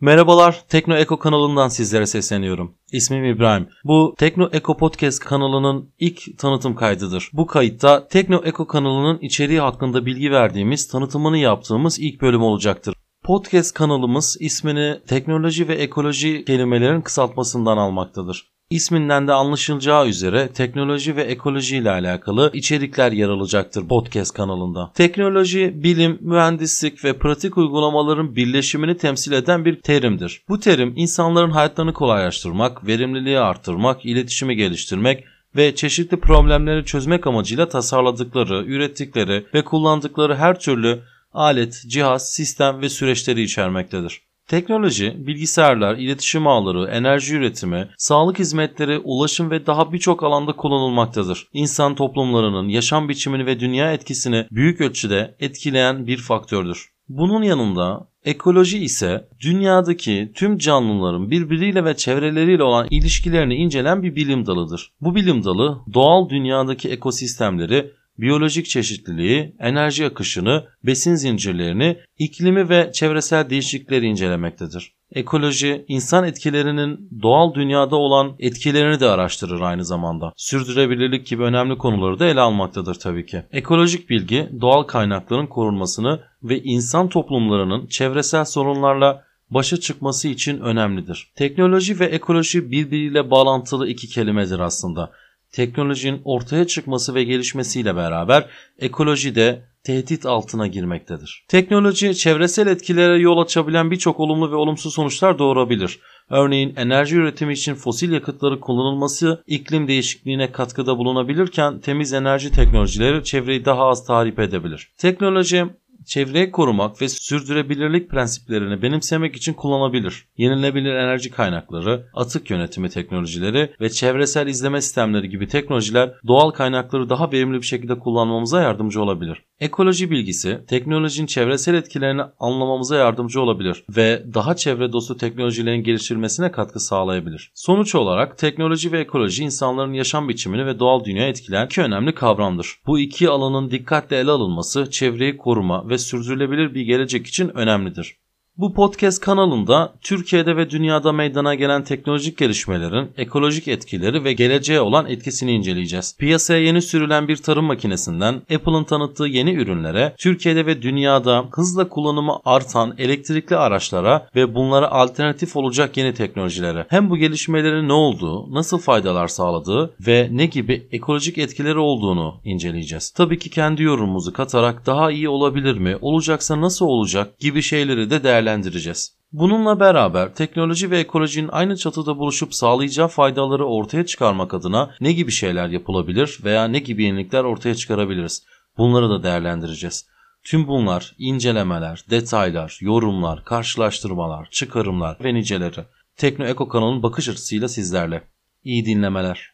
Merhabalar, Tekno Eko kanalından sizlere sesleniyorum. İsmim İbrahim. Bu Tekno Eko Podcast kanalının ilk tanıtım kaydıdır. Bu kayıtta Tekno Eko kanalının içeriği hakkında bilgi verdiğimiz, tanıtımını yaptığımız ilk bölüm olacaktır. Podcast kanalımız ismini teknoloji ve ekoloji kelimelerin kısaltmasından almaktadır. İsminden de anlaşılacağı üzere teknoloji ve ekoloji ile alakalı içerikler yer alacaktır podcast kanalında. Teknoloji, bilim, mühendislik ve pratik uygulamaların birleşimini temsil eden bir terimdir. Bu terim insanların hayatlarını kolaylaştırmak, verimliliği arttırmak, iletişimi geliştirmek ve çeşitli problemleri çözmek amacıyla tasarladıkları, ürettikleri ve kullandıkları her türlü alet, cihaz, sistem ve süreçleri içermektedir. Teknoloji, bilgisayarlar, iletişim ağları, enerji üretimi, sağlık hizmetleri, ulaşım ve daha birçok alanda kullanılmaktadır. İnsan toplumlarının yaşam biçimini ve dünya etkisini büyük ölçüde etkileyen bir faktördür. Bunun yanında ekoloji ise dünyadaki tüm canlıların birbiriyle ve çevreleriyle olan ilişkilerini incelen bir bilim dalıdır. Bu bilim dalı doğal dünyadaki ekosistemleri biyolojik çeşitliliği, enerji akışını, besin zincirlerini, iklimi ve çevresel değişiklikleri incelemektedir. Ekoloji, insan etkilerinin doğal dünyada olan etkilerini de araştırır aynı zamanda. Sürdürülebilirlik gibi önemli konuları da ele almaktadır tabii ki. Ekolojik bilgi, doğal kaynakların korunmasını ve insan toplumlarının çevresel sorunlarla başa çıkması için önemlidir. Teknoloji ve ekoloji birbiriyle bağlantılı iki kelimedir aslında teknolojinin ortaya çıkması ve gelişmesiyle beraber ekoloji de tehdit altına girmektedir. Teknoloji çevresel etkilere yol açabilen birçok olumlu ve olumsuz sonuçlar doğurabilir. Örneğin enerji üretimi için fosil yakıtları kullanılması iklim değişikliğine katkıda bulunabilirken temiz enerji teknolojileri çevreyi daha az tahrip edebilir. Teknoloji çevreyi korumak ve sürdürülebilirlik prensiplerini benimsemek için kullanabilir. Yenilebilir enerji kaynakları, atık yönetimi teknolojileri ve çevresel izleme sistemleri gibi teknolojiler doğal kaynakları daha verimli bir şekilde kullanmamıza yardımcı olabilir. Ekoloji bilgisi teknolojinin çevresel etkilerini anlamamıza yardımcı olabilir ve daha çevre dostu teknolojilerin geliştirilmesine katkı sağlayabilir. Sonuç olarak teknoloji ve ekoloji insanların yaşam biçimini ve doğal dünyayı etkileyen iki önemli kavramdır. Bu iki alanın dikkatle ele alınması çevreyi koruma ve sürdürülebilir bir gelecek için önemlidir. Bu podcast kanalında Türkiye'de ve dünyada meydana gelen teknolojik gelişmelerin ekolojik etkileri ve geleceğe olan etkisini inceleyeceğiz. Piyasaya yeni sürülen bir tarım makinesinden Apple'ın tanıttığı yeni ürünlere, Türkiye'de ve dünyada hızla kullanımı artan elektrikli araçlara ve bunlara alternatif olacak yeni teknolojilere hem bu gelişmelerin ne olduğu, nasıl faydalar sağladığı ve ne gibi ekolojik etkileri olduğunu inceleyeceğiz. Tabii ki kendi yorumumuzu katarak daha iyi olabilir mi, olacaksa nasıl olacak gibi şeyleri de değerlendireceğiz değerlendireceğiz. Bununla beraber teknoloji ve ekolojinin aynı çatıda buluşup sağlayacağı faydaları ortaya çıkarmak adına ne gibi şeyler yapılabilir veya ne gibi yenilikler ortaya çıkarabiliriz? Bunları da değerlendireceğiz. Tüm bunlar incelemeler, detaylar, yorumlar, karşılaştırmalar, çıkarımlar ve niceleri. Tekno Eko kanalının bakış açısıyla sizlerle. İyi dinlemeler.